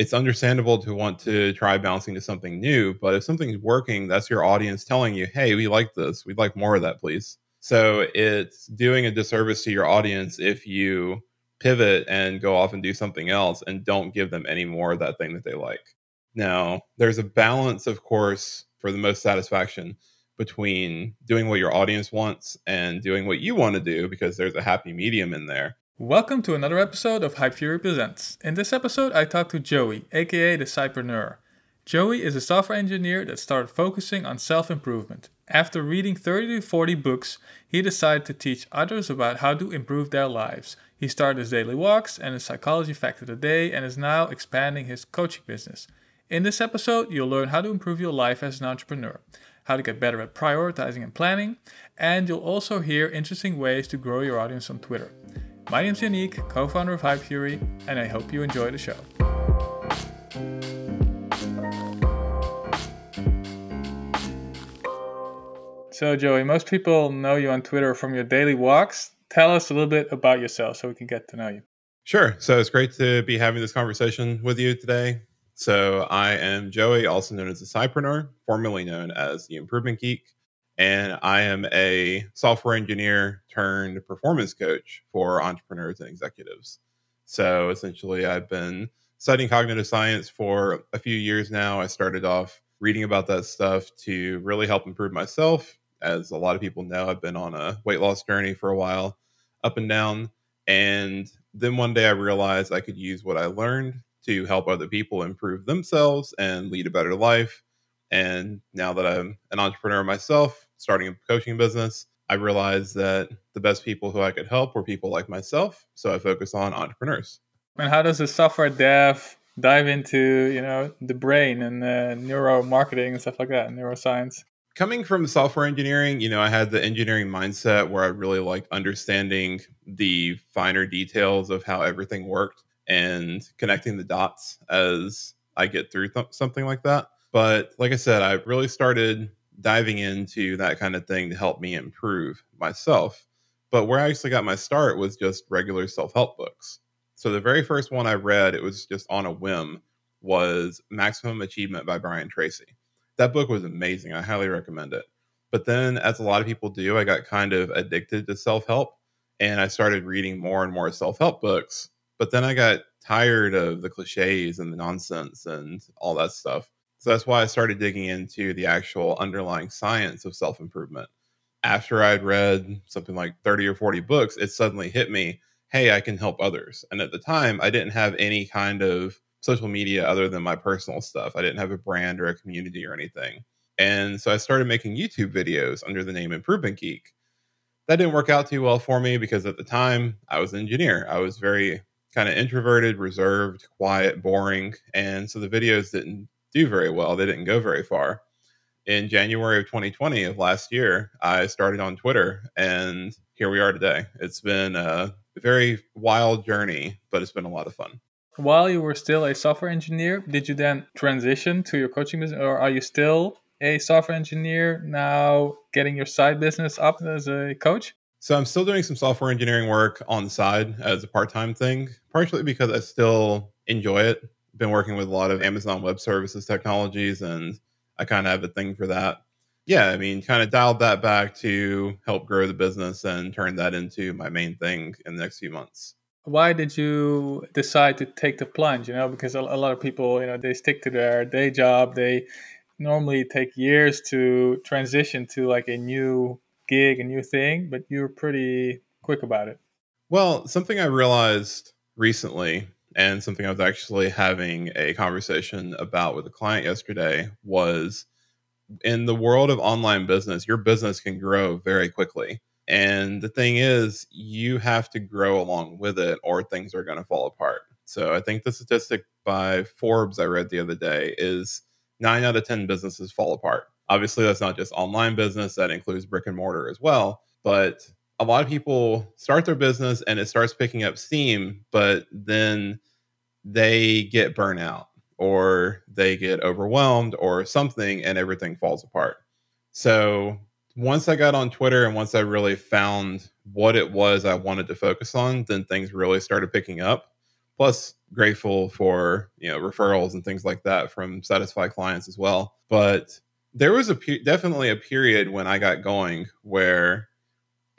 it's understandable to want to try bouncing to something new, but if something's working, that's your audience telling you, hey, we like this. We'd like more of that, please. So it's doing a disservice to your audience if you pivot and go off and do something else and don't give them any more of that thing that they like. Now, there's a balance, of course, for the most satisfaction between doing what your audience wants and doing what you want to do because there's a happy medium in there. Welcome to another episode of Hypefury Presents. In this episode, I talk to Joey, aka the Cypreneur. Joey is a software engineer that started focusing on self improvement. After reading 30 to 40 books, he decided to teach others about how to improve their lives. He started his daily walks and his psychology fact of the day and is now expanding his coaching business. In this episode, you'll learn how to improve your life as an entrepreneur, how to get better at prioritizing and planning, and you'll also hear interesting ways to grow your audience on Twitter. My name's Yannick, co founder of Hypefury, and I hope you enjoy the show. So, Joey, most people know you on Twitter from your daily walks. Tell us a little bit about yourself so we can get to know you. Sure. So, it's great to be having this conversation with you today. So, I am Joey, also known as the Cypreneur, formerly known as the Improvement Geek and I am a software engineer turned performance coach for entrepreneurs and executives. So essentially, I've been studying cognitive science for a few years now. I started off reading about that stuff to really help improve myself. As a lot of people know, I've been on a weight loss journey for a while, up and down. And then one day I realized I could use what I learned to help other people improve themselves and lead a better life. And now that I'm an entrepreneur myself, starting a coaching business, I realized that the best people who I could help were people like myself. So I focused on entrepreneurs. And how does a software dev dive into you know the brain and uh, neuromarketing and stuff like that, and neuroscience? Coming from software engineering, you know, I had the engineering mindset where I really liked understanding the finer details of how everything worked and connecting the dots as I get through th- something like that. But like I said, I really started diving into that kind of thing to help me improve myself. But where I actually got my start was just regular self help books. So the very first one I read, it was just on a whim, was Maximum Achievement by Brian Tracy. That book was amazing. I highly recommend it. But then, as a lot of people do, I got kind of addicted to self help and I started reading more and more self help books. But then I got tired of the cliches and the nonsense and all that stuff. So that's why I started digging into the actual underlying science of self improvement. After I'd read something like 30 or 40 books, it suddenly hit me hey, I can help others. And at the time, I didn't have any kind of social media other than my personal stuff. I didn't have a brand or a community or anything. And so I started making YouTube videos under the name Improvement Geek. That didn't work out too well for me because at the time I was an engineer. I was very kind of introverted, reserved, quiet, boring. And so the videos didn't do very well. They didn't go very far. In January of 2020 of last year, I started on Twitter, and here we are today. It's been a very wild journey, but it's been a lot of fun. While you were still a software engineer, did you then transition to your coaching business, or are you still a software engineer now getting your side business up as a coach? So I'm still doing some software engineering work on the side as a part-time thing, partially because I still enjoy it been working with a lot of Amazon Web Services technologies, and I kind of have a thing for that. Yeah, I mean, kind of dialed that back to help grow the business and turn that into my main thing in the next few months. Why did you decide to take the plunge? You know, because a, a lot of people, you know, they stick to their day job. They normally take years to transition to like a new gig, a new thing, but you were pretty quick about it. Well, something I realized recently and something I was actually having a conversation about with a client yesterday was in the world of online business, your business can grow very quickly. And the thing is, you have to grow along with it or things are going to fall apart. So I think the statistic by Forbes I read the other day is nine out of 10 businesses fall apart. Obviously, that's not just online business, that includes brick and mortar as well. But a lot of people start their business and it starts picking up steam, but then they get burnout or they get overwhelmed or something and everything falls apart. So once I got on Twitter and once I really found what it was I wanted to focus on, then things really started picking up. Plus, grateful for you know referrals and things like that from satisfied clients as well. But there was a pe- definitely a period when I got going where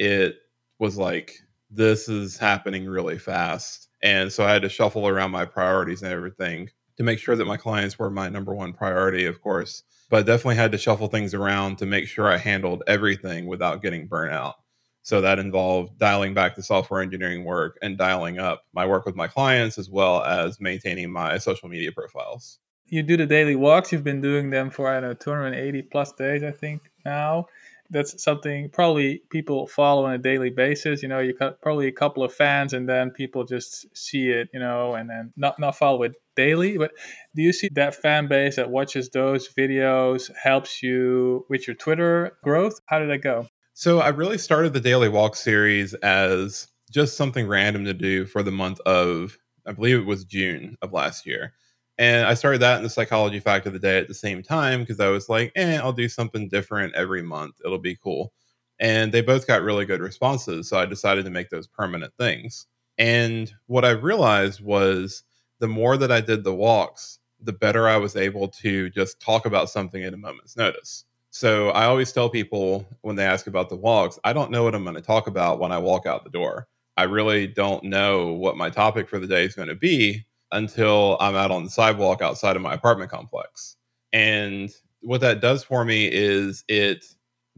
it was like this is happening really fast, and so I had to shuffle around my priorities and everything to make sure that my clients were my number one priority, of course. But definitely had to shuffle things around to make sure I handled everything without getting burnt out. So that involved dialing back the software engineering work and dialing up my work with my clients as well as maintaining my social media profiles. You do the daily walks. You've been doing them for I don't know 280 plus days, I think now. That's something probably people follow on a daily basis. You know, you got probably a couple of fans, and then people just see it, you know, and then not not follow it daily. But do you see that fan base that watches those videos helps you with your Twitter growth? How did that go? So I really started the Daily Walk series as just something random to do for the month of, I believe it was June of last year. And I started that in the psychology fact of the day at the same time because I was like, eh, I'll do something different every month. It'll be cool. And they both got really good responses. So I decided to make those permanent things. And what I realized was the more that I did the walks, the better I was able to just talk about something at a moment's notice. So I always tell people when they ask about the walks, I don't know what I'm going to talk about when I walk out the door. I really don't know what my topic for the day is going to be until I'm out on the sidewalk outside of my apartment complex. And what that does for me is it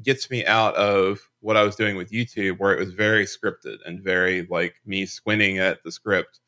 gets me out of what I was doing with YouTube, where it was very scripted and very like me squinting at the script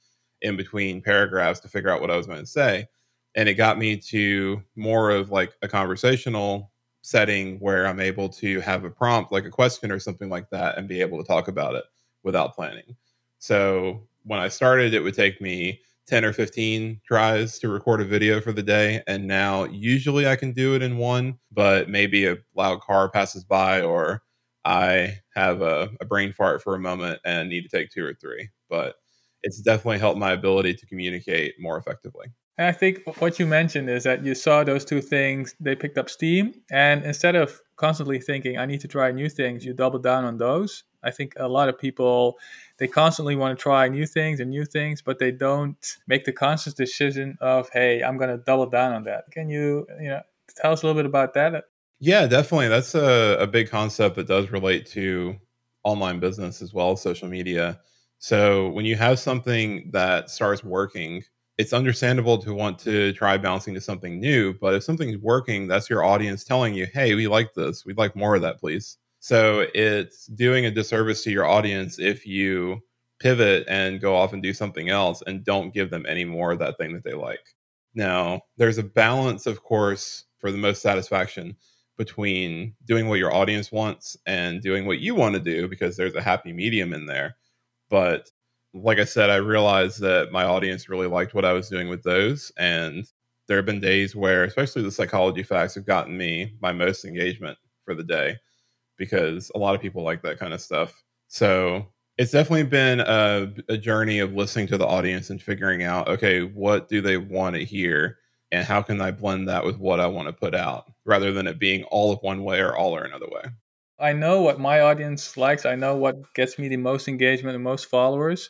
in between paragraphs to figure out what I was going to say. And it got me to more of like a conversational setting where I'm able to have a prompt, like a question or something like that, and be able to talk about it without planning. So when I started, it would take me 10 or 15 tries to record a video for the day. And now usually I can do it in one, but maybe a loud car passes by or I have a, a brain fart for a moment and need to take two or three. But it's definitely helped my ability to communicate more effectively. And I think what you mentioned is that you saw those two things, they picked up steam. And instead of constantly thinking, I need to try new things, you double down on those. I think a lot of people, they constantly want to try new things and new things, but they don't make the conscious decision of, hey, I'm going to double down on that. Can you, you know, tell us a little bit about that? Yeah, definitely. That's a, a big concept that does relate to online business as well as social media. So when you have something that starts working, it's understandable to want to try bouncing to something new, but if something's working, that's your audience telling you, hey, we like this. We'd like more of that, please. So it's doing a disservice to your audience if you pivot and go off and do something else and don't give them any more of that thing that they like. Now, there's a balance, of course, for the most satisfaction between doing what your audience wants and doing what you want to do because there's a happy medium in there. But like I said, I realized that my audience really liked what I was doing with those. And there have been days where, especially the psychology facts, have gotten me my most engagement for the day because a lot of people like that kind of stuff. So it's definitely been a, a journey of listening to the audience and figuring out, okay, what do they want to hear? And how can I blend that with what I want to put out rather than it being all of one way or all or another way? I know what my audience likes. I know what gets me the most engagement and most followers,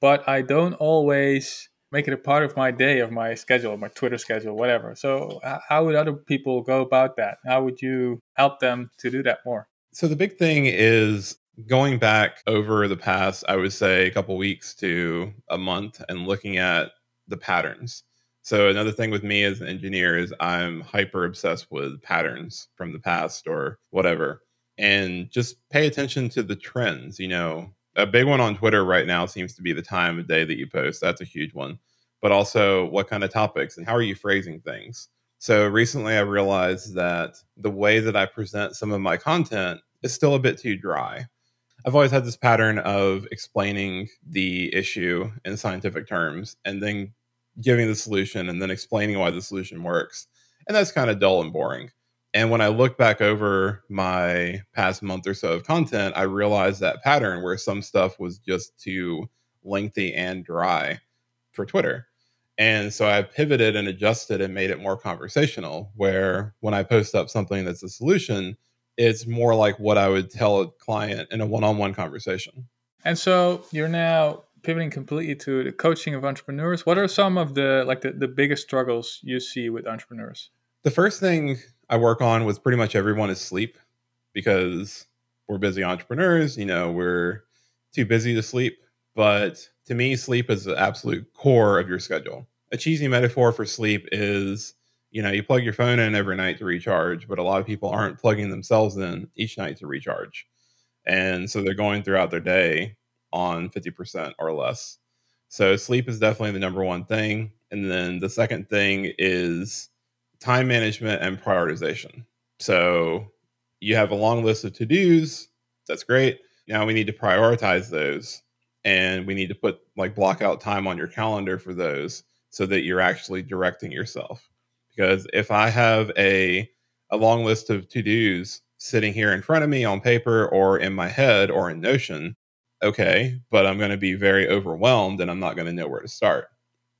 but I don't always make it a part of my day, of my schedule, my Twitter schedule, whatever. So, how would other people go about that? How would you help them to do that more? So, the big thing is going back over the past, I would say, a couple weeks to a month and looking at the patterns. So another thing with me as an engineer is I'm hyper obsessed with patterns from the past or whatever and just pay attention to the trends. You know, a big one on Twitter right now seems to be the time of day that you post. That's a huge one. But also, what kind of topics and how are you phrasing things? So recently, I realized that the way that I present some of my content is still a bit too dry. I've always had this pattern of explaining the issue in scientific terms and then giving the solution and then explaining why the solution works. And that's kind of dull and boring. And when I look back over my past month or so of content, I realized that pattern where some stuff was just too lengthy and dry for Twitter. And so I pivoted and adjusted and made it more conversational, where when I post up something that's a solution, it's more like what I would tell a client in a one on one conversation. And so you're now pivoting completely to the coaching of entrepreneurs, what are some of the like the, the biggest struggles you see with entrepreneurs? The first thing I work on with pretty much everyone is sleep because we're busy entrepreneurs, you know, we're too busy to sleep. But to me, sleep is the absolute core of your schedule. A cheesy metaphor for sleep is, you know, you plug your phone in every night to recharge, but a lot of people aren't plugging themselves in each night to recharge. And so they're going throughout their day on 50% or less. So sleep is definitely the number one thing. And then the second thing is time management and prioritization. So you have a long list of to dos. That's great. Now we need to prioritize those and we need to put like block out time on your calendar for those so that you're actually directing yourself. Because if I have a a long list of to dos sitting here in front of me on paper or in my head or in Notion, okay, but I'm going to be very overwhelmed and I'm not going to know where to start.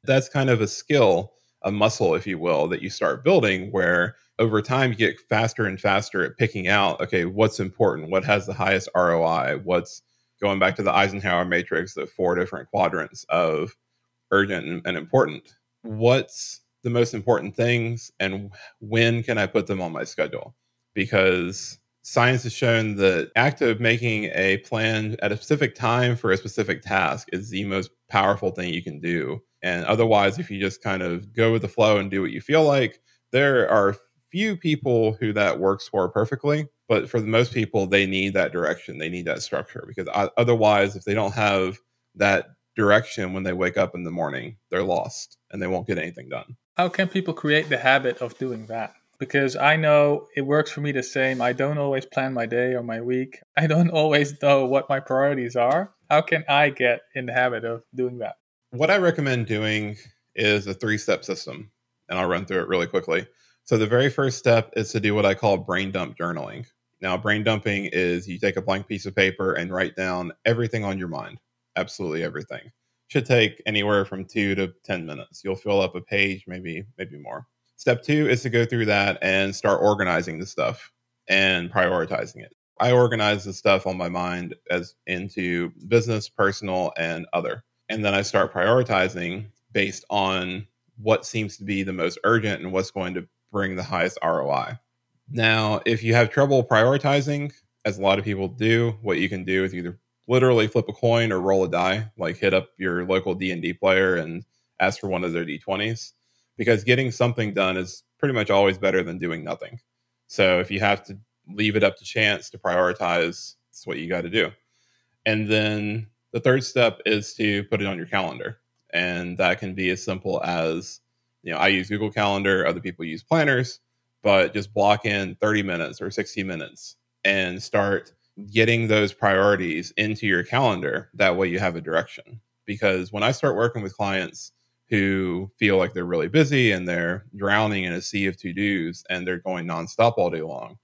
That's kind of a skill, a muscle, if you will, that you start building where over time you get faster and faster at picking out, okay, what's important, what has the highest ROI, what's going back to the Eisenhower matrix, the four different quadrants of urgent and important. What's the most important things and when can I put them on my schedule? Because science has shown that act of making a plan at a specific time for a specific task is the most powerful thing you can do. And otherwise, if you just kind of go with the flow and do what you feel like, there are few people who that works for perfectly. But for the most people, they need that direction. They need that structure because otherwise, if they don't have that direction when they wake up in the morning, they're lost and they won't get anything done. How can people create the habit of doing that? because I know it works for me the same. I don't always plan my day or my week. I don't always know what my priorities are. How can I get in the habit of doing that? What I recommend doing is a three step system, and I'll run through it really quickly. So, the very first step is to do what I call brain dump journaling. Now, brain dumping is you take a blank piece of paper and write down everything on your mind, absolutely everything. Should take anywhere from two to 10 minutes. You'll fill up a page, maybe, maybe more. Step two is to go through that and start organizing the stuff and prioritizing it. I organize the stuff on my mind as into business, personal, and other. And then I start prioritizing based on what seems to be the most urgent and what's going to bring the highest ROI. Now, if you have trouble prioritizing, as a lot of people do, what you can do is either literally flip a coin or roll a die, like hit up your local D&D player and ask for one of their D20s because getting something done is pretty much always better than doing nothing. So if you have to leave it up to chance to prioritize, it's what you got to do. And then the third step is to put it on your calendar. And that can be as simple as, you know, I use Google Calendar, other people use planners, but just block in 30 minutes or 60 minutes and start getting those priorities into your calendar. That way you have a direction. Because when I start working with clients, who feel like they're really busy and they're drowning in a sea of to dos and they're going nonstop all day long.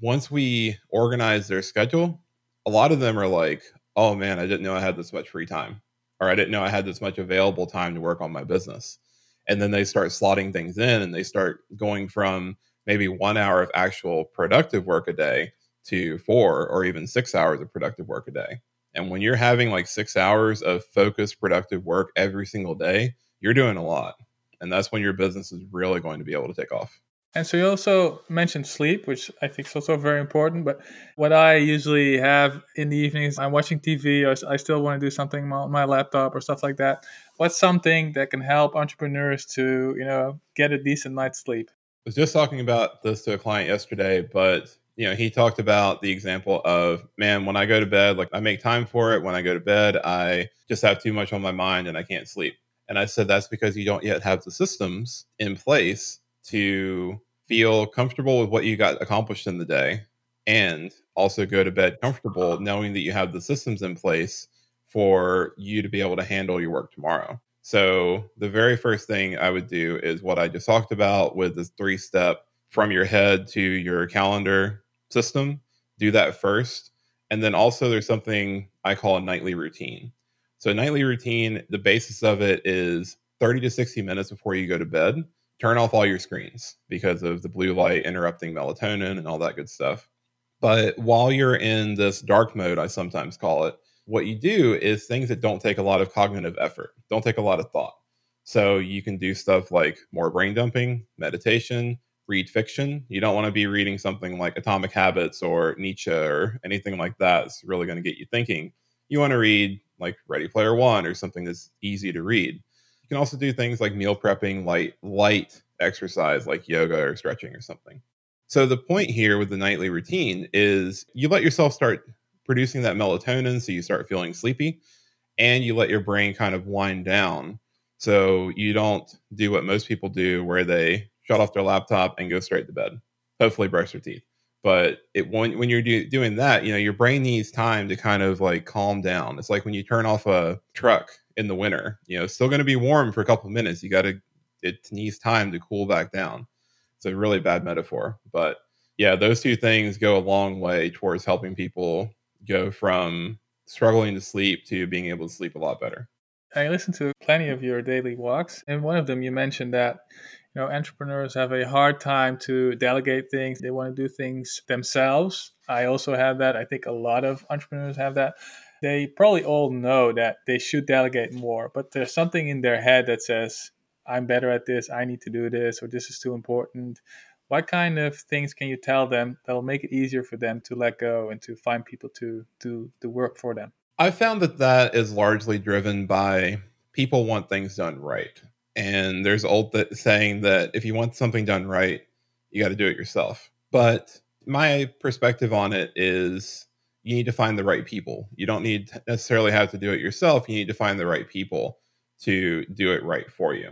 Once we organize their schedule, a lot of them are like, oh man, I didn't know I had this much free time, or I didn't know I had this much available time to work on my business. And then they start slotting things in and they start going from maybe one hour of actual productive work a day to four or even six hours of productive work a day. And when you're having like six hours of focused, productive work every single day, you're doing a lot. And that's when your business is really going to be able to take off. And so you also mentioned sleep, which I think is also very important. But what I usually have in the evenings, I'm watching TV, or I still want to do something on my laptop or stuff like that. What's something that can help entrepreneurs to, you know, get a decent night's sleep? I was just talking about this to a client yesterday, but you know, he talked about the example of, man, when I go to bed, like I make time for it. When I go to bed, I just have too much on my mind and I can't sleep. And I said, that's because you don't yet have the systems in place to feel comfortable with what you got accomplished in the day and also go to bed comfortable knowing that you have the systems in place for you to be able to handle your work tomorrow. So, the very first thing I would do is what I just talked about with this three step from your head to your calendar system. Do that first. And then also, there's something I call a nightly routine. So, a nightly routine, the basis of it is 30 to 60 minutes before you go to bed, turn off all your screens because of the blue light interrupting melatonin and all that good stuff. But while you're in this dark mode, I sometimes call it, what you do is things that don't take a lot of cognitive effort, don't take a lot of thought. So you can do stuff like more brain dumping, meditation, read fiction. You don't want to be reading something like Atomic Habits or Nietzsche or anything like that. It's really going to get you thinking. You want to read like Ready Player One or something that's easy to read. You can also do things like meal prepping, light light exercise like yoga or stretching or something. So the point here with the nightly routine is you let yourself start producing that melatonin so you start feeling sleepy and you let your brain kind of wind down. So you don't do what most people do where they shut off their laptop and go straight to bed. Hopefully brush their teeth. But it when, when you're do, doing that you know your brain needs time to kind of like calm down. It's like when you turn off a truck in the winter you know it's still going to be warm for a couple minutes. You got to it needs time to cool back down. It's a really bad metaphor but yeah those two things go a long way towards helping people go from struggling to sleep to being able to sleep a lot better. I listened to plenty of your daily walks, and one of them you mentioned that you know entrepreneurs have a hard time to delegate things. They want to do things themselves. I also have that. I think a lot of entrepreneurs have that. They probably all know that they should delegate more, but there's something in their head that says, "I'm better at this. I need to do this," or "This is too important." What kind of things can you tell them that'll make it easier for them to let go and to find people to do the work for them? I found that that is largely driven by people want things done right. And there's old th- saying that if you want something done right, you got to do it yourself. But my perspective on it is you need to find the right people. You don't need necessarily have to do it yourself. You need to find the right people to do it right for you.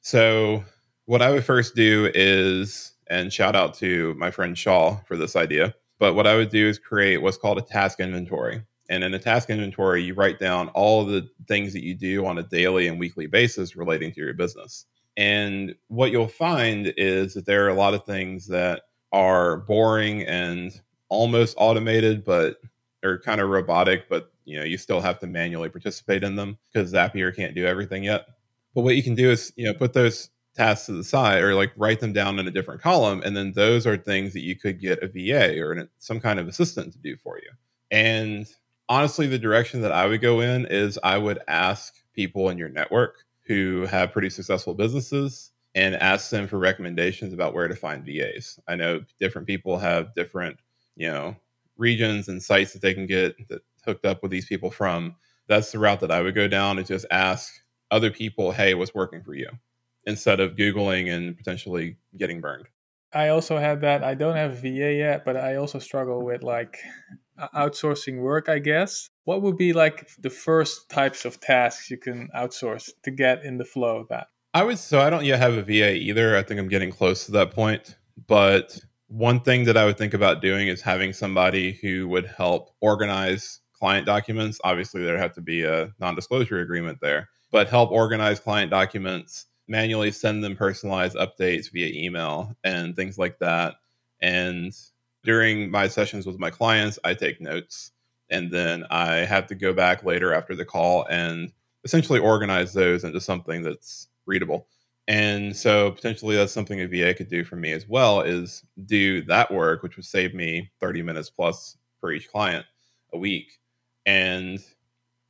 So, what I would first do is and shout out to my friend Shaw for this idea. But what I would do is create what's called a task inventory. And in a task inventory, you write down all the things that you do on a daily and weekly basis relating to your business. And what you'll find is that there are a lot of things that are boring and almost automated, but are kind of robotic, but you know, you still have to manually participate in them because Zapier can't do everything yet. But what you can do is, you know, put those tasks to the side or like write them down in a different column and then those are things that you could get a va or an, some kind of assistant to do for you. And honestly the direction that i would go in is i would ask people in your network who have pretty successful businesses and ask them for recommendations about where to find vas i know different people have different you know regions and sites that they can get that hooked up with these people from. That's the route that i would go down and just ask other people hey what's working for you instead of Googling and potentially getting burned. I also had that. I don't have VA yet, but I also struggle with like outsourcing work, I guess. What would be like the first types of tasks you can outsource to get in the flow of that? I would so I don't yet have a VA either. I think I'm getting close to that point. But one thing that I would think about doing is having somebody who would help organize client documents. Obviously, there have to be a non disclosure agreement there, but help organize client documents manually send them personalized updates via email and things like that. And during my sessions with my clients, I take notes and then I have to go back later after the call and essentially organize those into something that's readable. And so potentially that's something a VA could do for me as well is do that work, which would save me 30 minutes plus for each client a week and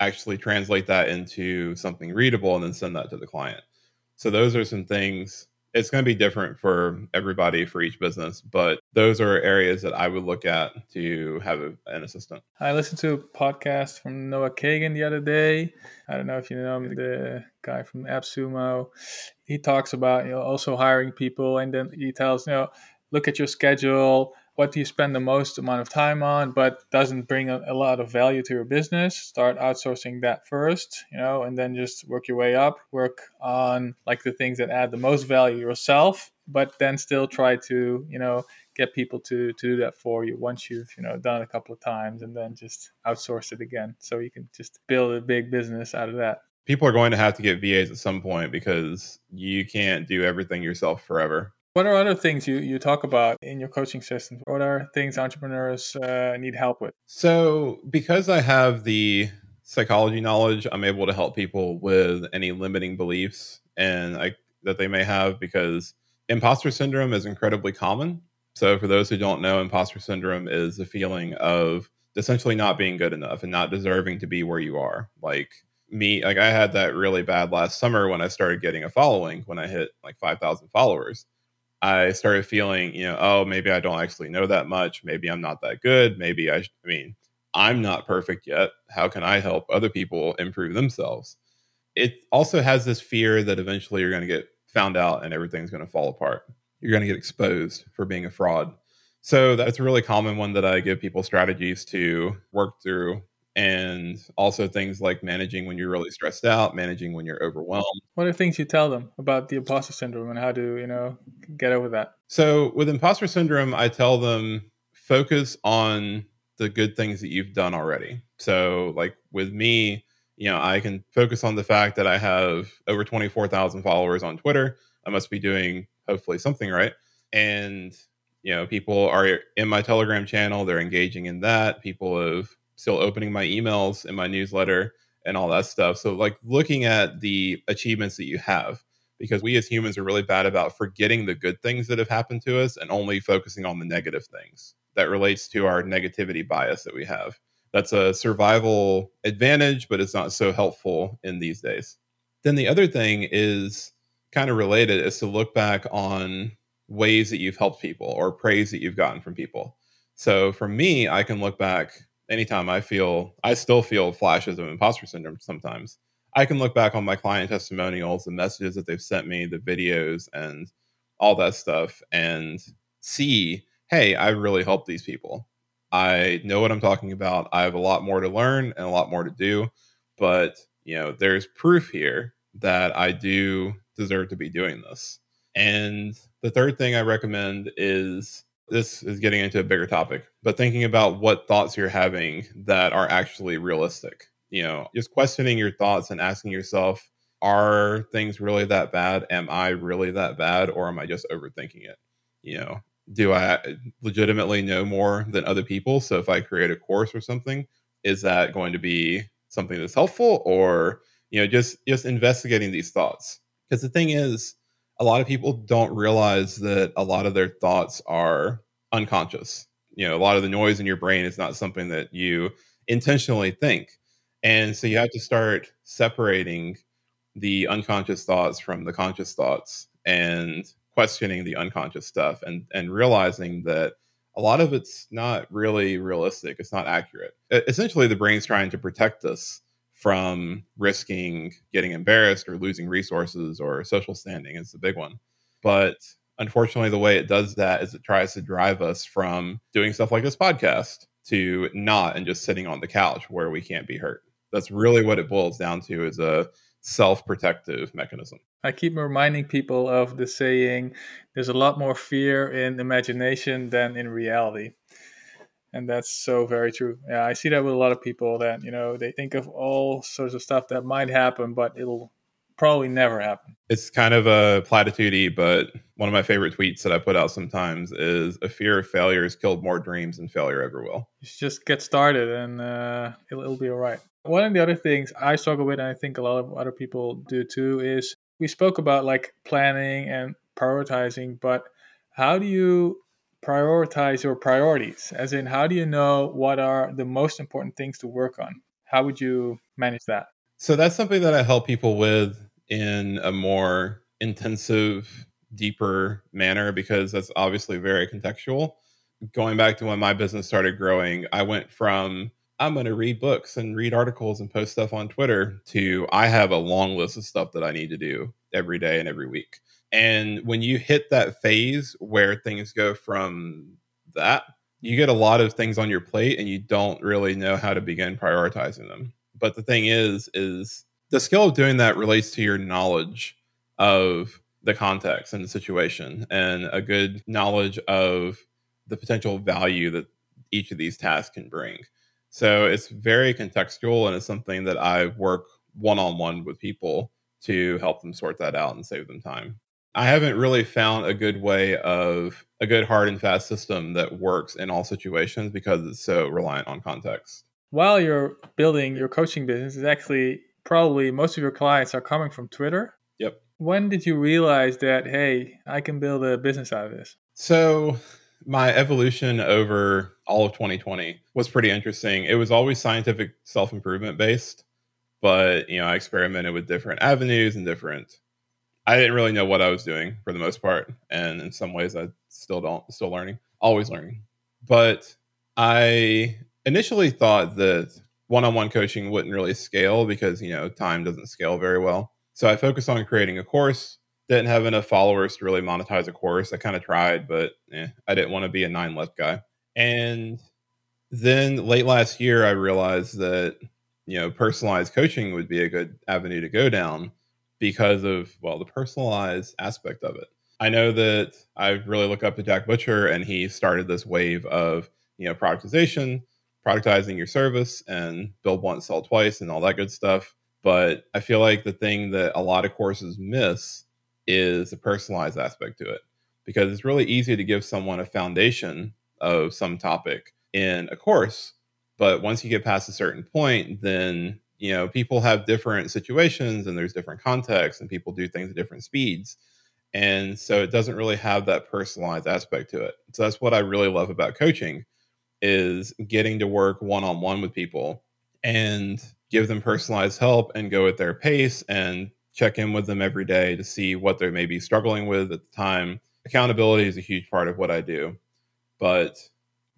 actually translate that into something readable and then send that to the client. So those are some things. It's going to be different for everybody for each business, but those are areas that I would look at to have a, an assistant. I listened to a podcast from Noah Kagan the other day. I don't know if you know him, the guy from AppSumo. He talks about you know also hiring people, and then he tells you know look at your schedule what do you spend the most amount of time on but doesn't bring a, a, lot of value to your business start outsourcing that first you know and then just work your way up work on like the things that add the most value yourself but then still try to you know get people to to do that for you once you've you know done it a couple of times and then just outsource it again. So you can just build a big business out of that. People are going to have to get vas at some point because you can't do everything yourself forever what are other things you, you talk about in your coaching system? What are things entrepreneurs uh, need help with? So, because I have the psychology knowledge, I'm able to help people with any limiting beliefs and I, that they may have because imposter syndrome is incredibly common. So, for those who don't know, imposter syndrome is the feeling of essentially not being good enough and not deserving to be where you are. Like me, like I had that really bad last summer when I started getting a following when I hit like 5,000 followers. I started feeling, you know, oh, maybe I don't actually know that much. Maybe I'm not that good. Maybe I, I mean, I'm not perfect yet. How can I help other people improve themselves? It also has this fear that eventually you're going to get found out and everything's going to fall apart. You're going to get exposed for being a fraud. So that's a really common one that I give people strategies to work through. And also things like managing when you're really stressed out, managing when you're overwhelmed. What are things you tell them about the imposter syndrome and how to, you know, get over that? So with imposter syndrome, I tell them focus on the good things that you've done already. So like with me, you know, I can focus on the fact that I have over 24,000 followers on Twitter. I must be doing hopefully something right. And you know people are in my telegram channel they're engaging in that people have still opening my emails and my newsletter and all that stuff. So like looking at the achievements that you have because we as humans are really bad about forgetting the good things that have happened to us and only focusing on the negative things. That relates to our negativity bias that we have. That's a survival advantage but it's not so helpful in these days. Then the other thing is kind of related is to look back on ways that you've helped people or praise that you've gotten from people. So for me, I can look back anytime I feel, I still feel flashes of imposter syndrome sometimes. I can look back on my client testimonials, the messages that they've sent me, the videos, and all that stuff, and see, hey, I really helped these people. I know what I'm talking about. I have a lot more to learn and a lot more to do, but you know, there's proof here that I do deserve to be doing this. And the third thing I recommend is this is getting into a bigger topic, but thinking about what thoughts you're having that are actually realistic. You know, just questioning your thoughts and asking yourself, are things really that bad? Am I really that bad? Or am I just overthinking it? You know, do I legitimately know more than other people? So if I create a course or something, is that going to be something that's helpful? Or, you know, just just investigating these thoughts. Because the thing is, a lot of people don't realize that a lot of their thoughts are unconscious. You know, a lot of the noise in your brain is not something that you intentionally think. And so you have to start separating the unconscious thoughts from the conscious thoughts and questioning the unconscious stuff and and realizing that a lot of it's not really realistic. It's not accurate. Essentially, the brain's trying to protect us from risking getting embarrassed or losing resources or social standing is the big one. But unfortunately, the way it does that is it tries to drive us from doing stuff like this podcast to not and just sitting on the couch where we can't be hurt. That's really what it boils down to is a self-protective mechanism. I keep reminding people of the saying there's a lot more fear in imagination than in reality and that's so very true. Yeah i see that with a lot of people that you know they think of all sorts of stuff that might happen but it'll probably never happen. It's kind of a platitude but one of my favorite tweets that i put out sometimes is a fear of failure has killed more dreams than failure ever will. Just get started and uh, it'll, it'll be all right. One of the other things i struggle with and i think a lot of other people do too is we spoke about like planning and prioritizing but how do you prioritize your priorities? As in, how do you know what are the most important things to work on? How would you manage that? So that's something that I help people with in a more intensive, deeper manner because that's obviously very contextual. Going back to when my business started growing, I went from I'm going to read books and read articles and post stuff on Twitter to I have a long list of stuff that I need to do every day and every week. And when you hit that phase where things go from that, you get a lot of things on your plate and you don't really know how to begin prioritizing them. But the thing is, is the skill of doing that relates to your knowledge of the context and the situation and a good knowledge of the potential value that each of these tasks can bring. So it's very contextual and it's something that I work one on one with people to help them sort that out and save them time. I haven't really found a good way of a good hard and fast system that works in all situations because it's so reliant on context. While you're building your coaching business, is actually probably most of your clients are coming from Twitter. Yep. When did you realize that hey, I can build a business out of this? So my evolution over all of 2020 was pretty interesting. It was always scientific self improvement based, but you know, I experimented with different avenues and different. I didn't really know what I was doing for the most part, and in some ways, I still don't. Still learning, always learning. But I initially thought that one-on-one coaching wouldn't really scale because you know time doesn't scale very well. So I focused on creating a course didn't have enough followers to really monetize a course. I kind of tried, but eh, I didn't want to be a nine left guy. And then late last year, I realized that you know personalized coaching would be a good avenue to go down because of well the personalized aspect of it. I know that I really look up to Jack Butcher, and he started this wave of you know productization, productizing your service, and build once, sell twice, and all that good stuff. But I feel like the thing that a lot of courses miss is the personalized aspect to it because it's really easy to give someone a foundation of some topic in a course but once you get past a certain point then you know people have different situations and there's different contexts and people do things at different speeds and so it doesn't really have that personalized aspect to it so that's what i really love about coaching is getting to work one-on-one with people and give them personalized help and go at their pace and check in with them every day to see what they may be struggling with at the time. Accountability is a huge part of what I do. But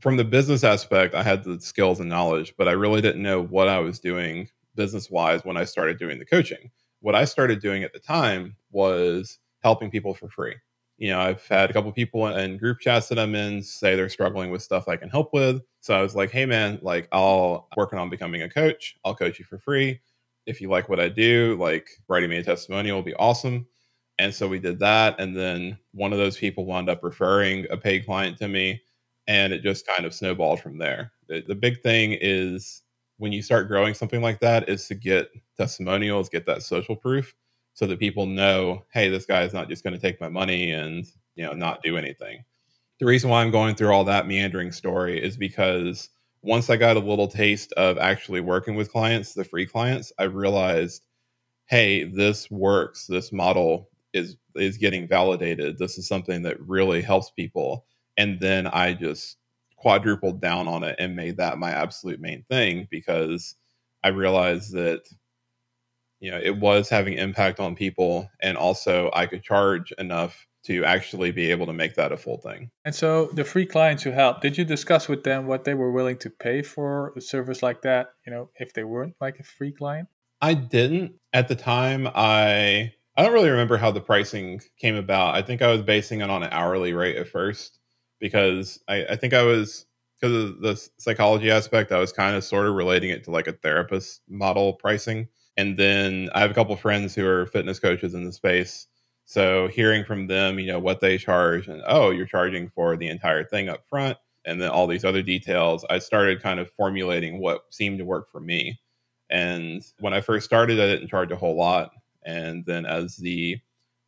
from the business aspect, I had the skills and knowledge, but I really didn't know what I was doing business wise when I started doing the coaching. What I started doing at the time was helping people for free. You know, I've had a couple of people in group chats that I'm in say they're struggling with stuff I can help with. So I was like, hey man, like I'll working on becoming a coach. I'll coach you for free if you like what I do, like writing me a testimonial will be awesome. And so we did that. And then one of those people wound up referring a paid client to me. And it just kind of snowballed from there. The, the big thing is when you start growing something like that is to get testimonials, get that social proof so that people know, hey, this guy is not just going to take my money and, you know, not do anything. The reason why I'm going through all that meandering story is because once I got a little taste of actually working with clients, the free clients, I realized, hey, this works. This model is is getting validated. This is something that really helps people. And then I just quadrupled down on it and made that my absolute main thing because I realized that you know it was having impact on people and also I could charge enough to actually be able to make that a full thing. And so the free clients who helped, did you discuss with them what they were willing to pay for a service like that, you know, if they weren't like a free client? I didn't at the time. I I don't really remember how the pricing came about. I think I was basing it on an hourly rate at first because I, I think I was because of the psychology aspect, I was kind of sort of relating it to like a therapist model pricing. And then I have a couple friends who are fitness coaches in the space so hearing from them, you know, what they charge and oh, you're charging for the entire thing up front and then all these other details, I started kind of formulating what seemed to work for me. And when I first started, I didn't charge a whole lot. And then as the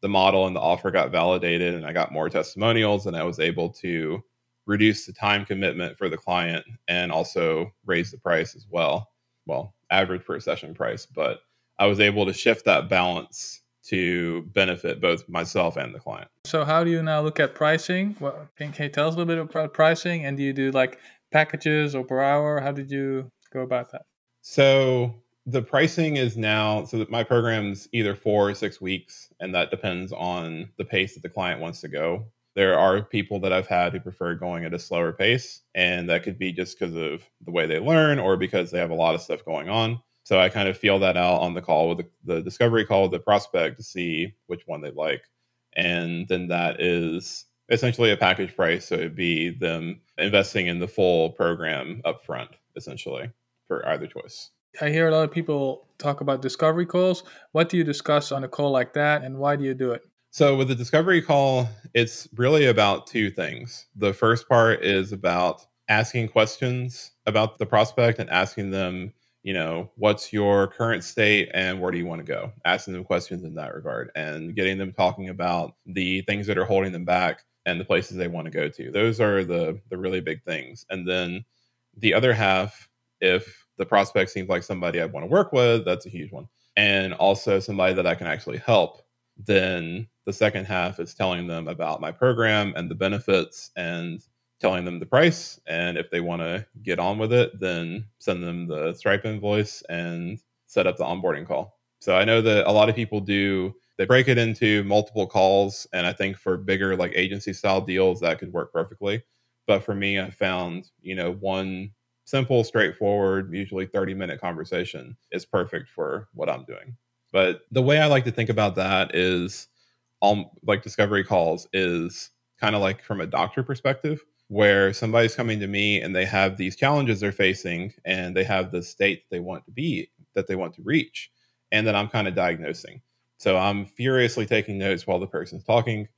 the model and the offer got validated and I got more testimonials and I was able to reduce the time commitment for the client and also raise the price as well. Well, average per session price, but I was able to shift that balance to benefit both myself and the client. So, how do you now look at pricing? Well, can, can you tell us a little bit about pricing? And do you do like packages or per hour? How did you go about that? So, the pricing is now so that my program's either four or six weeks, and that depends on the pace that the client wants to go. There are people that I've had who prefer going at a slower pace, and that could be just because of the way they learn or because they have a lot of stuff going on. So I kind of feel that out on the call with the, the discovery call with the prospect to see which one they like. And then that is essentially a package price. So it'd be them investing in the full program upfront, essentially, for either choice. I hear a lot of people talk about discovery calls. What do you discuss on a call like that, and why do you do it? So, with the discovery call, it's really about two things. The first part is about asking questions about the prospect and asking them you know, what's your current state and where do you want to go? Asking them questions in that regard and getting them talking about the things that are holding them back and the places they want to go to. Those are the the really big things. And then the other half, if the prospect seems like somebody I want to work with, that's a huge one. And also somebody that I can actually help, then the second half is telling them about my program and the benefits and telling them the price. And if they want to get on with it, then send them the Stripe invoice and set up the onboarding call. So I know that a lot of people do they break it into multiple calls and i think for bigger like agency style deals that could work perfectly but for me i found you know one simple straightforward usually 30 minute conversation is perfect for what i'm doing. But the way i like to think about that is all like discovery calls is kind of like from a doctor perspective where somebody's coming to me and they have these challenges they're facing and they have the state that they want to be that they want to reach and that i'm kind of diagnosing. So I'm furiously taking notes while the person's talking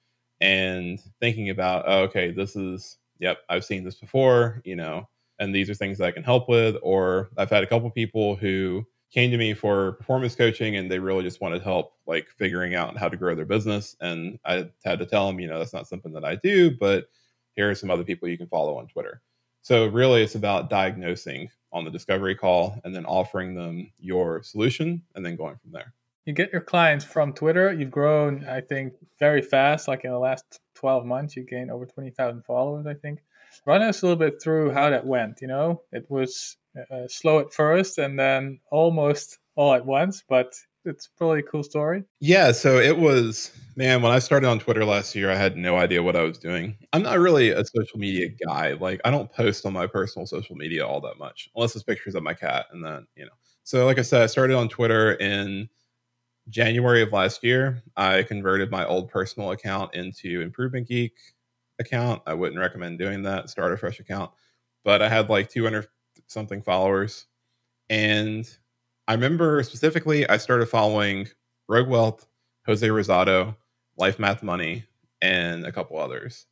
and thinking about, oh, okay, this is, yep, I've seen this before, you know, and these are things that I can help with. Or I've had a couple people who came to me for performance coaching and they really just wanted help, like figuring out how to grow their business. And I had to tell them, you know, that's not something that I do, but here are some other people you can follow on Twitter. So really, it's about diagnosing on the discovery call and then offering them your solution and then going from there you get your clients from Twitter. You've grown, I think, very fast. Like in the last 12 months, you gained over 20,000 followers, I think. Run us a little bit through how that went. You know, it was uh, slow at first and then almost all at once, but it's probably a cool story. Yeah. So it was, man, when I started on Twitter last year, I had no idea what I was doing. I'm not really a social media guy. Like, I don't post on my personal social media all that much, unless it's pictures of my cat. And then, you know, so like I said, I started on Twitter in January of last year, I converted my old personal account into Improvement Geek account. I wouldn't recommend doing that. Start a fresh account. But I had like 200 something followers. And I remember specifically, I started following Rogue Wealth, Jose Rosado, Life Math Money, and a couple others.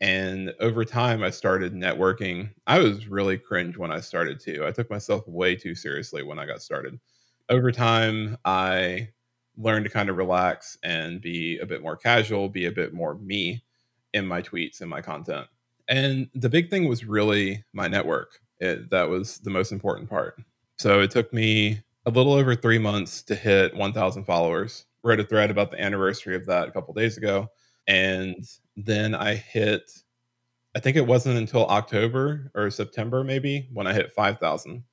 And over time, I started networking. I was really cringe when I started too. I took myself way too seriously when I got started. Over time, I learned to kind of relax and be a bit more casual, be a bit more me in my tweets and my content. And the big thing was really my network. It, that was the most important part. So it took me a little over three months to hit 1,000 followers. Wrote a thread about the anniversary of that a couple days ago. And then I hit, I think it wasn't until October or September maybe when I hit 5,000.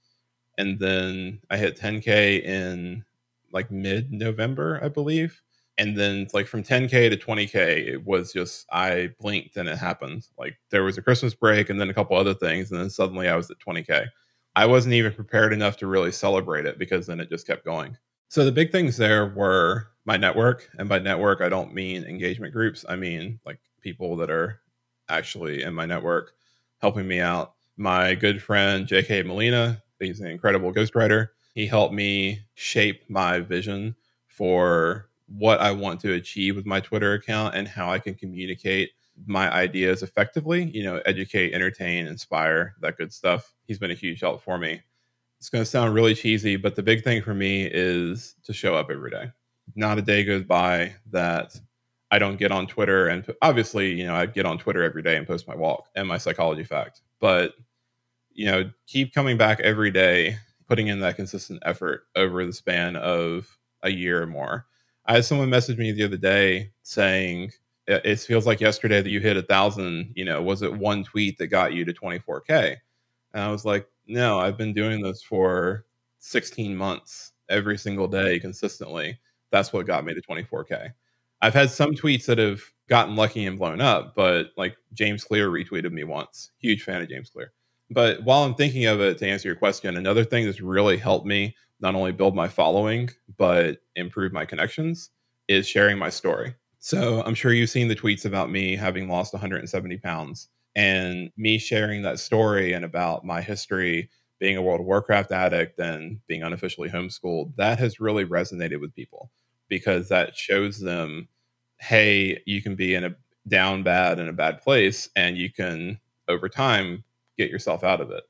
And then I hit 10K in like mid November, I believe. And then like from 10k to 20k, it was just I blinked and it happened. Like there was a Christmas break and then a couple other things, and then suddenly I was at 20k. I wasn't even prepared enough to really celebrate it because then it just kept going. So the big things there were my network, and by network I don't mean engagement groups. I mean like people that are actually in my network helping me out. My good friend J.K. Molina, he's an incredible ghostwriter he helped me shape my vision for what I want to achieve with my Twitter account and how I can communicate my ideas effectively, you know, educate, entertain, inspire, that good stuff. He's been a huge help for me. It's going to sound really cheesy, but the big thing for me is to show up every day. Not a day goes by that I don't get on Twitter and obviously, you know, I get on Twitter every day and post my walk and my psychology fact. But you know, keep coming back every day putting in that consistent effort over the span of a year or more. I had someone message me the other day saying, it feels like yesterday that you hit a thousand, you know, was it one tweet that got you to 24K? And I was like, no, I've been doing this for 16 months every single day consistently. That's what got me to 24K. I've had some tweets that have gotten lucky and blown up, but like James Clear retweeted me once. Huge fan of James Clear. But while I'm thinking of it, to answer your question, another thing that's really helped me not only build my following, but improve my connections is sharing my story. So I'm sure you've seen the tweets about me having lost 170 pounds and me sharing that story and about my history being a World of Warcraft addict and being unofficially homeschooled. That has really resonated with people because that shows them, hey, you can be in a down bad in a bad place and you can over time get yourself out of it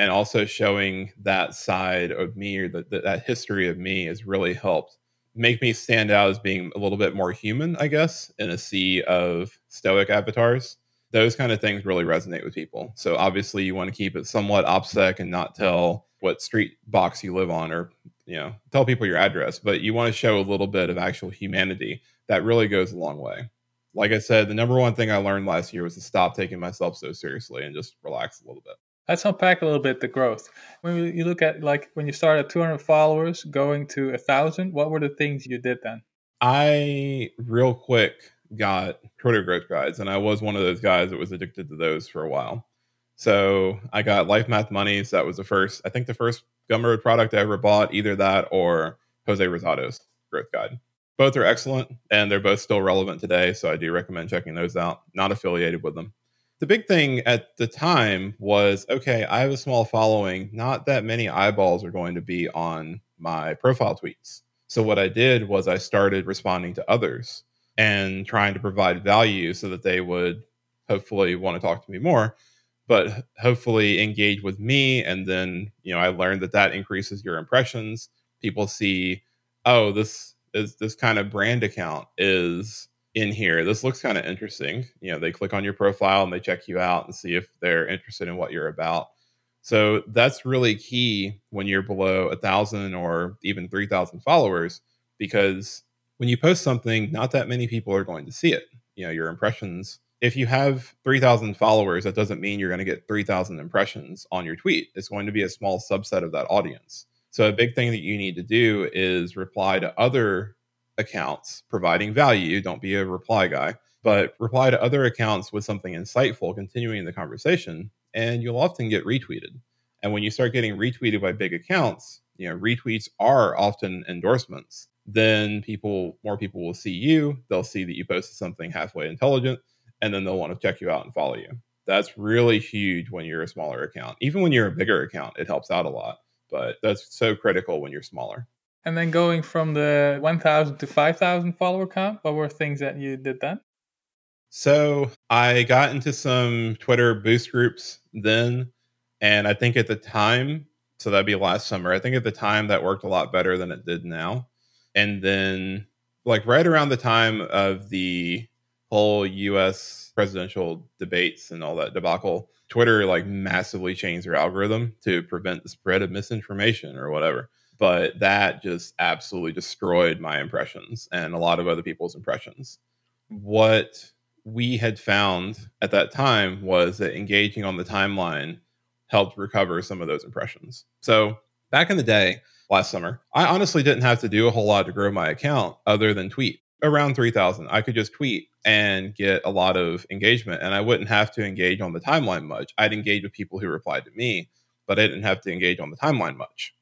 and also showing that side of me or the, the, that history of me has really helped make me stand out as being a little bit more human i guess in a sea of stoic avatars. Those kind of things really resonate with people. So obviously you want to keep it somewhat opsec and not tell what street box you live on or you know tell people your address but you want to show a little bit of actual humanity that really goes a long way. Like I said, the number one thing I learned last year was to stop taking myself so seriously and just relax a little bit. Let's unpack a little bit the growth. When you look at like when you started at 200 followers going to a thousand, what were the things you did then? I real quick got Twitter growth guides, and I was one of those guys that was addicted to those for a while. So I got Life Math Moneys. That was the first, I think, the first Gumroad product I ever bought. Either that or Jose Rosado's growth guide. Both are excellent, and they're both still relevant today. So I do recommend checking those out. Not affiliated with them. The big thing at the time was okay, I have a small following. Not that many eyeballs are going to be on my profile tweets. So what I did was I started responding to others and trying to provide value so that they would hopefully want to talk to me more but hopefully engage with me and then you know i learned that that increases your impressions people see oh this is this kind of brand account is in here this looks kind of interesting you know they click on your profile and they check you out and see if they're interested in what you're about. So that's really key when you're below a thousand or even 3000 followers because when you post something not that many people are going to see it you know your impressions. If you have 3000 followers that doesn't mean you're going to get 3000 impressions on your tweet. It's going to be a small subset of that audience. So a big thing that you need to do is reply to other accounts providing value don't be a reply guy but reply to other accounts with something insightful continuing the conversation and you'll often get retweeted and when you start getting retweeted by big accounts you know retweets are often endorsements then people more people will see you they'll see that you posted something halfway intelligent and then they'll want to check you out and follow you. That's really huge when you're a smaller account. Even when you're a bigger account, it helps out a lot. But that's so critical when you're smaller. And then going from the 1,000 to 5,000 follower count, what were things that you did then? So I got into some Twitter boost groups then. And I think at the time, so that'd be last summer, I think at the time that worked a lot better than it did now. And then, like, right around the time of the whole US presidential debates and all that debacle, Twitter like massively changed their algorithm to prevent the spread of misinformation or whatever. But that just absolutely destroyed my impressions and a lot of other people's impressions. What we had found at that time was that engaging on the timeline helped recover some of those impressions. So back in the day, last summer, I honestly didn't have to do a whole lot to grow my account other than tweet around 3000 i could just tweet and get a lot of engagement and i wouldn't have to engage on the timeline much i'd engage with people who replied to me but i didn't have to engage on the timeline much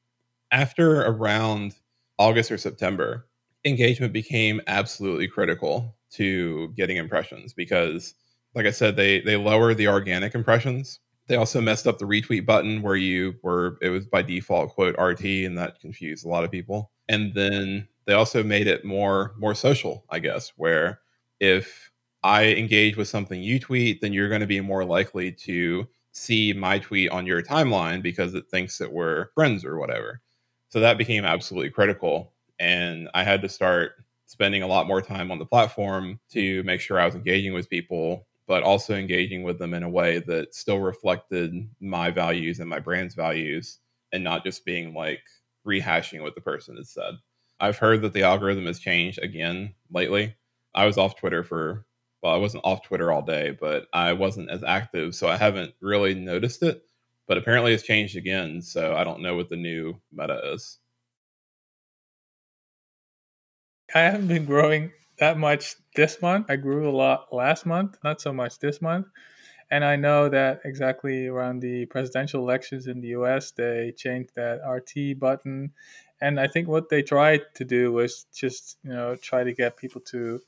after around august or september engagement became absolutely critical to getting impressions because like i said they they lower the organic impressions they also messed up the retweet button where you were it was by default quote rt and that confused a lot of people and then they also made it more more social, I guess, where if I engage with something you tweet, then you're going to be more likely to see my tweet on your timeline because it thinks that we're friends or whatever. So that became absolutely critical. And I had to start spending a lot more time on the platform to make sure I was engaging with people, but also engaging with them in a way that still reflected my values and my brand's values and not just being like rehashing what the person has said. I've heard that the algorithm has changed again lately. I was off Twitter for well, I wasn't off Twitter all day, but I wasn't as active, so I haven't really noticed it. But apparently, it's changed again, so I don't know what the new meta is. I haven't been growing that much this month. I grew a lot last month, not so much this month. And I know that exactly around the presidential elections in the US, they changed that RT button and I think what they tried to do was just you know try to get people to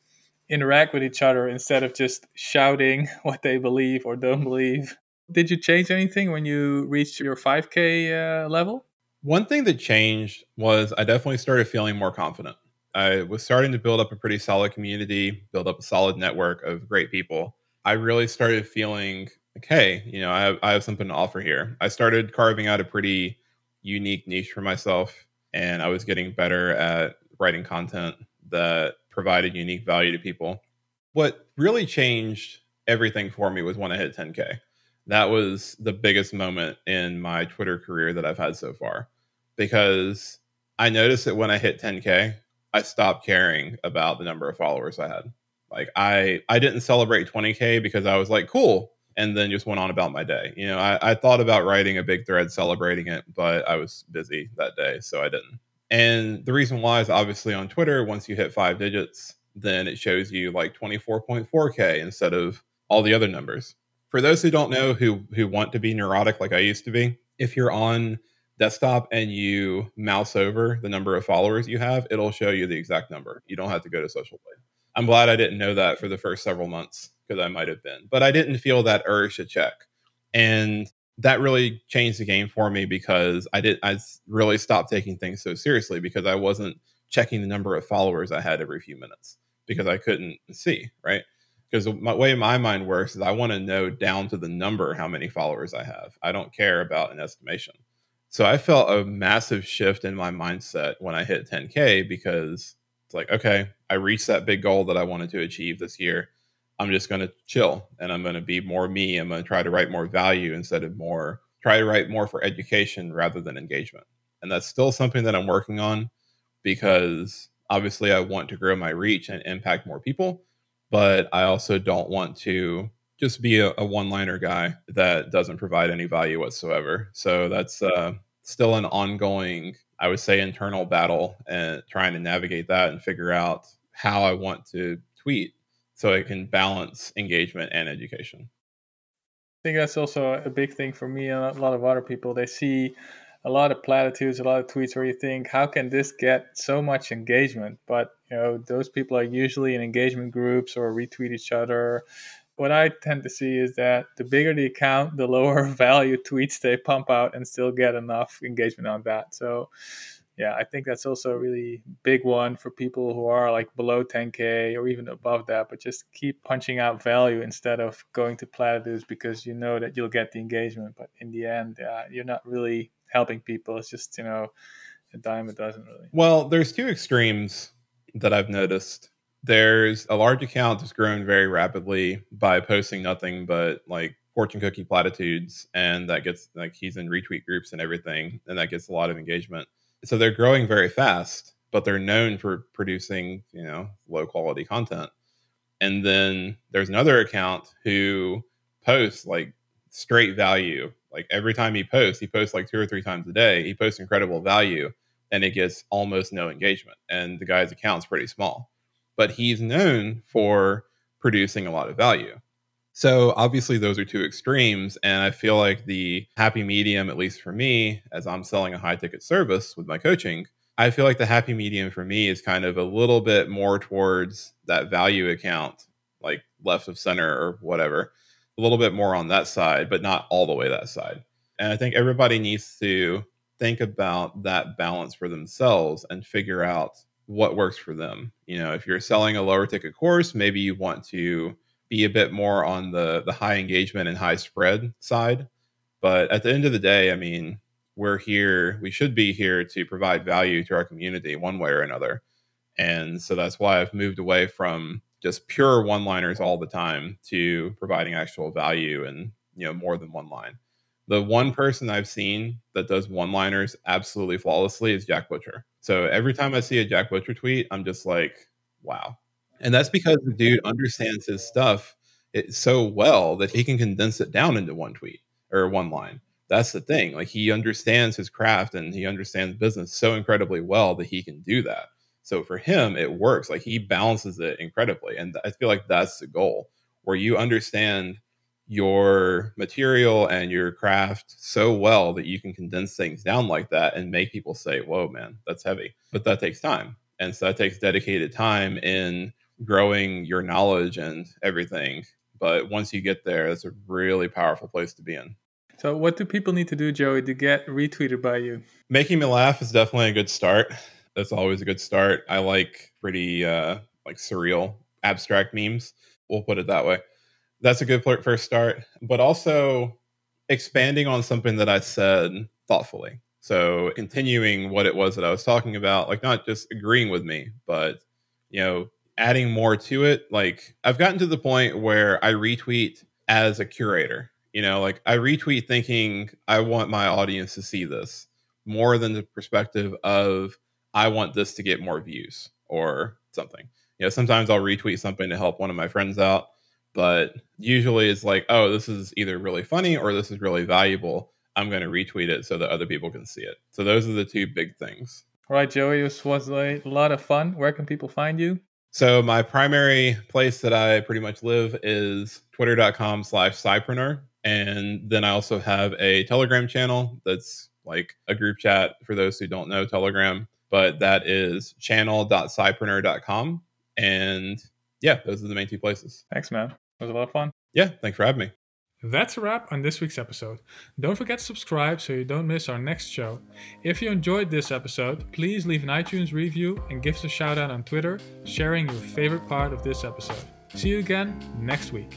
interact with each other instead of just shouting what they believe or don't believe. Did you change anything when you reached your 5K uh, level? One thing that changed was I definitely started feeling more confident. I was starting to build up a pretty solid community, build up a solid network of great people. I really started feeling like, hey, you know, I have, I have something to offer here. I started carving out a pretty unique niche for myself and I was getting better at writing content that provided unique value to people. What really changed everything for me was when I hit 10K. That was the biggest moment in my Twitter career that I've had so far because I noticed that when I hit 10K, I stopped caring about the number of followers I had. Like I I didn't celebrate 20k because I was like cool and then just went on about my day. You know, I, I thought about writing a big thread celebrating it, but I was busy that day, so I didn't. And the reason why is obviously on Twitter, once you hit five digits, then it shows you like 24.4K instead of all the other numbers. For those who don't know who who want to be neurotic like I used to be, if you're on desktop and you mouse over the number of followers you have, it'll show you the exact number. You don't have to go to social blade. I'm glad I didn't know that for the first several months because I might have been, but I didn't feel that urge to check. And that really changed the game for me because I did I really stopped taking things so seriously because I wasn't checking the number of followers I had every few minutes because I couldn't see, right? Because the way my mind works is I want to know down to the number how many followers I have. I don't care about an estimation. So I felt a massive shift in my mindset when I hit 10K because it's like, okay, I reached that big goal that I wanted to achieve this year. I'm just going to chill and I'm going to be more me. I'm going to try to write more value instead of more, try to write more for education rather than engagement. And that's still something that I'm working on because obviously I want to grow my reach and impact more people, but I also don't want to just be a, a one liner guy that doesn't provide any value whatsoever. So that's uh, still an ongoing, I would say, internal battle and trying to navigate that and figure out how I want to tweet so I can balance engagement and education. I think that's also a big thing for me and a lot of other people. They see a lot of platitudes, a lot of tweets where you think, how can this get so much engagement? But you know, those people are usually in engagement groups or retweet each other. What I tend to see is that the bigger the account, the lower value tweets they pump out and still get enough engagement on that. So yeah, I think that's also a really big one for people who are like below 10k or even above that, but just keep punching out value instead of going to platitudes because you know that you'll get the engagement. But in the end, uh, you're not really helping people. It's just you know a dime a dozen really. Well, there's two extremes that I've noticed. There's a large account that's grown very rapidly by posting nothing but like fortune cookie platitudes, and that gets like he's in retweet groups and everything, and that gets a lot of engagement so they're growing very fast, but they're known for producing, you know, low quality content. And then there's another account who posts like straight value. Like every time he posts, he posts like two or three times a day. He posts incredible value and it gets almost no engagement. And the guy's account's pretty small. But he's known for producing a lot of value. So obviously those are two extremes and I feel like the happy medium at least for me as I'm selling a high ticket service with my coaching, I feel like the happy medium for me is kind of a little bit more towards that value account like left of center or whatever. A little bit more on that side, but not all the way that side. And I think everybody needs to think about that balance for themselves and figure out what works for them. You know, if you're selling a lower ticket course, maybe you want to be a bit more on the the high engagement and high spread side. But at the end of the day, I mean, we're here, we should be here to provide value to our community one way or another. And so that's why I've moved away from just pure one liners all the time to providing actual value and, you know, more than one line. The one person I've seen that does one liners absolutely flawlessly is Jack Butcher. So every time I see a Jack Butcher tweet, I'm just like, wow, and that's because the dude understands his stuff so well that he can condense it down into one tweet or one line. That's the thing. Like he understands his craft and he understands business so incredibly well that he can do that. So for him, it works. Like he balances it incredibly. And I feel like that's the goal where you understand your material and your craft so well that you can condense things down like that and make people say, Whoa, man, that's heavy. But that takes time. And so that takes dedicated time in growing your knowledge and everything. But once you get there, it's a really powerful place to be in. So, what do people need to do, Joey, to get retweeted by you? Making me laugh is definitely a good start. That's always a good start. I like pretty uh, like surreal, abstract memes. We'll put it that way. That's a good first start. But also expanding on something that I said thoughtfully. So continuing what it was that I was talking about, like not just agreeing with me, but you know, adding more to it. Like I've gotten to the point where I retweet as a curator. You know, like I retweet thinking I want my audience to see this more than the perspective of I want this to get more views or something. You know, sometimes I'll retweet something to help one of my friends out, but usually it's like, oh, this is either really funny or this is really valuable. I'm going to retweet it so that other people can see it. So those are the two big things. All right, Joey, this was a lot of fun. Where can people find you? So my primary place that I pretty much live is twitter.com slash cypreneur. And then I also have a Telegram channel that's like a group chat for those who don't know Telegram, but that is channel.cypreneur.com. And yeah, those are the main two places. Thanks, man. It was a lot of fun. Yeah, thanks for having me. That's a wrap on this week's episode. Don't forget to subscribe so you don't miss our next show. If you enjoyed this episode, please leave an iTunes review and give us a shout out on Twitter, sharing your favorite part of this episode. See you again next week.